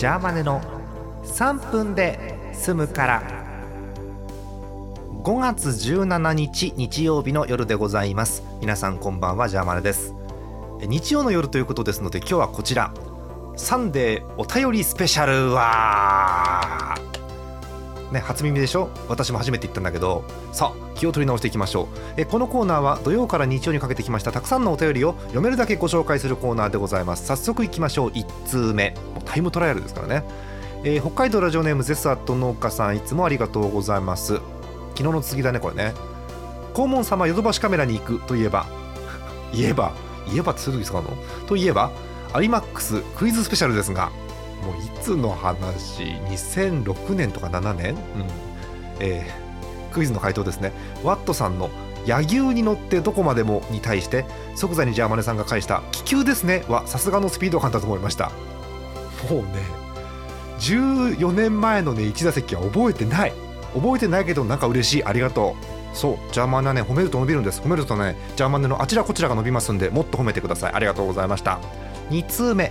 ジャーマネの3分で済むから。5月17日日曜日の夜でございます。皆さんこんばんはジャーマネです。日曜の夜ということですので今日はこちら。サンデーお便りスペシャルはね、初耳でしょ？私も初めて言ったんだけど。さあ気を取り直していきましょう。えこのコーナーは土曜から日曜にかけてきましたたくさんのお便りを読めるだけご紹介するコーナーでございます。早速いきましょう。1通目。タイムトライアルですからね、えー、北海道ラジオネームゼスアット農家さんいつもありがとうございます。昨日の次だねこれね黄門様ヨドバシカメラに行くといえば。言えば。言えばつるぎ使うの？といえばアリマックスクイズスペシャルですが。もういつの話？2006年とか7年、うん。えー、クイズの回答ですね。ワットさんの「野牛に乗ってどこまでも」に対して即座にジャーマネさんが返した「気球ですね」はさすがのスピード感だと思いました。もうね。14年前のね1打席は覚えてない。覚えてないけどなんか嬉しい。ありがとう。そう。ジャーマネはね褒めると伸びるんです。褒めるとねジャーマネのあちらこちらが伸びますんでもっと褒めてください。ありがとうございました。2通目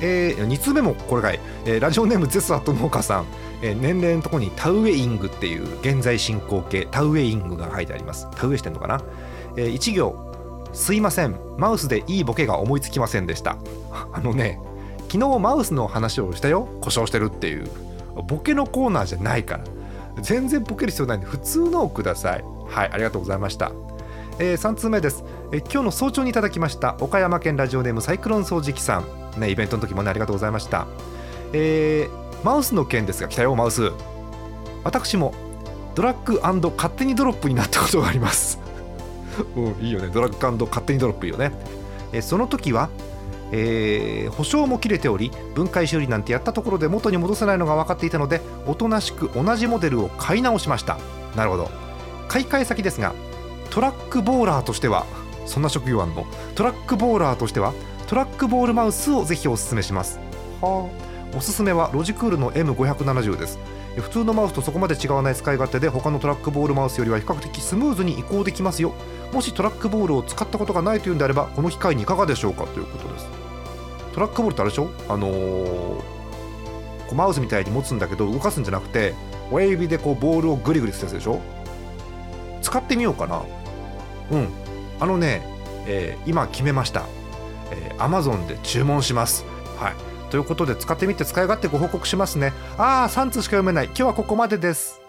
えー、2通目もこれかい、えー、ラジオネームゼスアット農家さん、えー、年齢のところにタウェイングっていう現在進行形。タウェイングが書いてあります。タウェイしてんのかな、えー、1行すいません。マウスでいいボケが思いつきませんでした。あのね昨日マウスの話をしたよ。故障してるっていう。ボケのコーナーじゃないから。全然ボケる必要ないんで普通のをください。はいありがとうございました。えー、3通目です、え、今日の早朝にいただきました岡山県ラジオネームサイクロン掃除機さん。ねイベントの時もねありがとうございました。えー、マウスの件ですが来たよマウス。私もドラッグ勝手にドロップになったことがあります。うんいいよね。ドラッグ勝手にドロップいいよね、え、その時はえー、保証も切れており分解修理なんてやったところで元に戻せないのが分かっていたのでおとなしく同じモデルを買い直しました。なるほど。買い替え先ですがトラックボーラーとしてはそんな職業あんの？トラックボーラーとしてはトラックボールマウスをぜひおすすめします。はあ。おすすめはロジクールの M570 です。普通のマウスとそこまで違わない使い勝手で他のトラックボールマウスよりは比較的スムーズに移行できますよ。もしトラックボールを使ったことがないというんであればこの機会にいかがでしょうか？ということです。トラックボールってあれでしょ？あのー、こうマウスみたいに持つんだけど動かすんじゃなくて親指でこうボールをグリグリするやつでしょ？使ってみようかな。うん。あのね、えー、今決めました、えー、Amazon で注文します。はい。ということで使ってみて使い勝手ご報告しますね。ああ3通しか読めない。今日はここまでです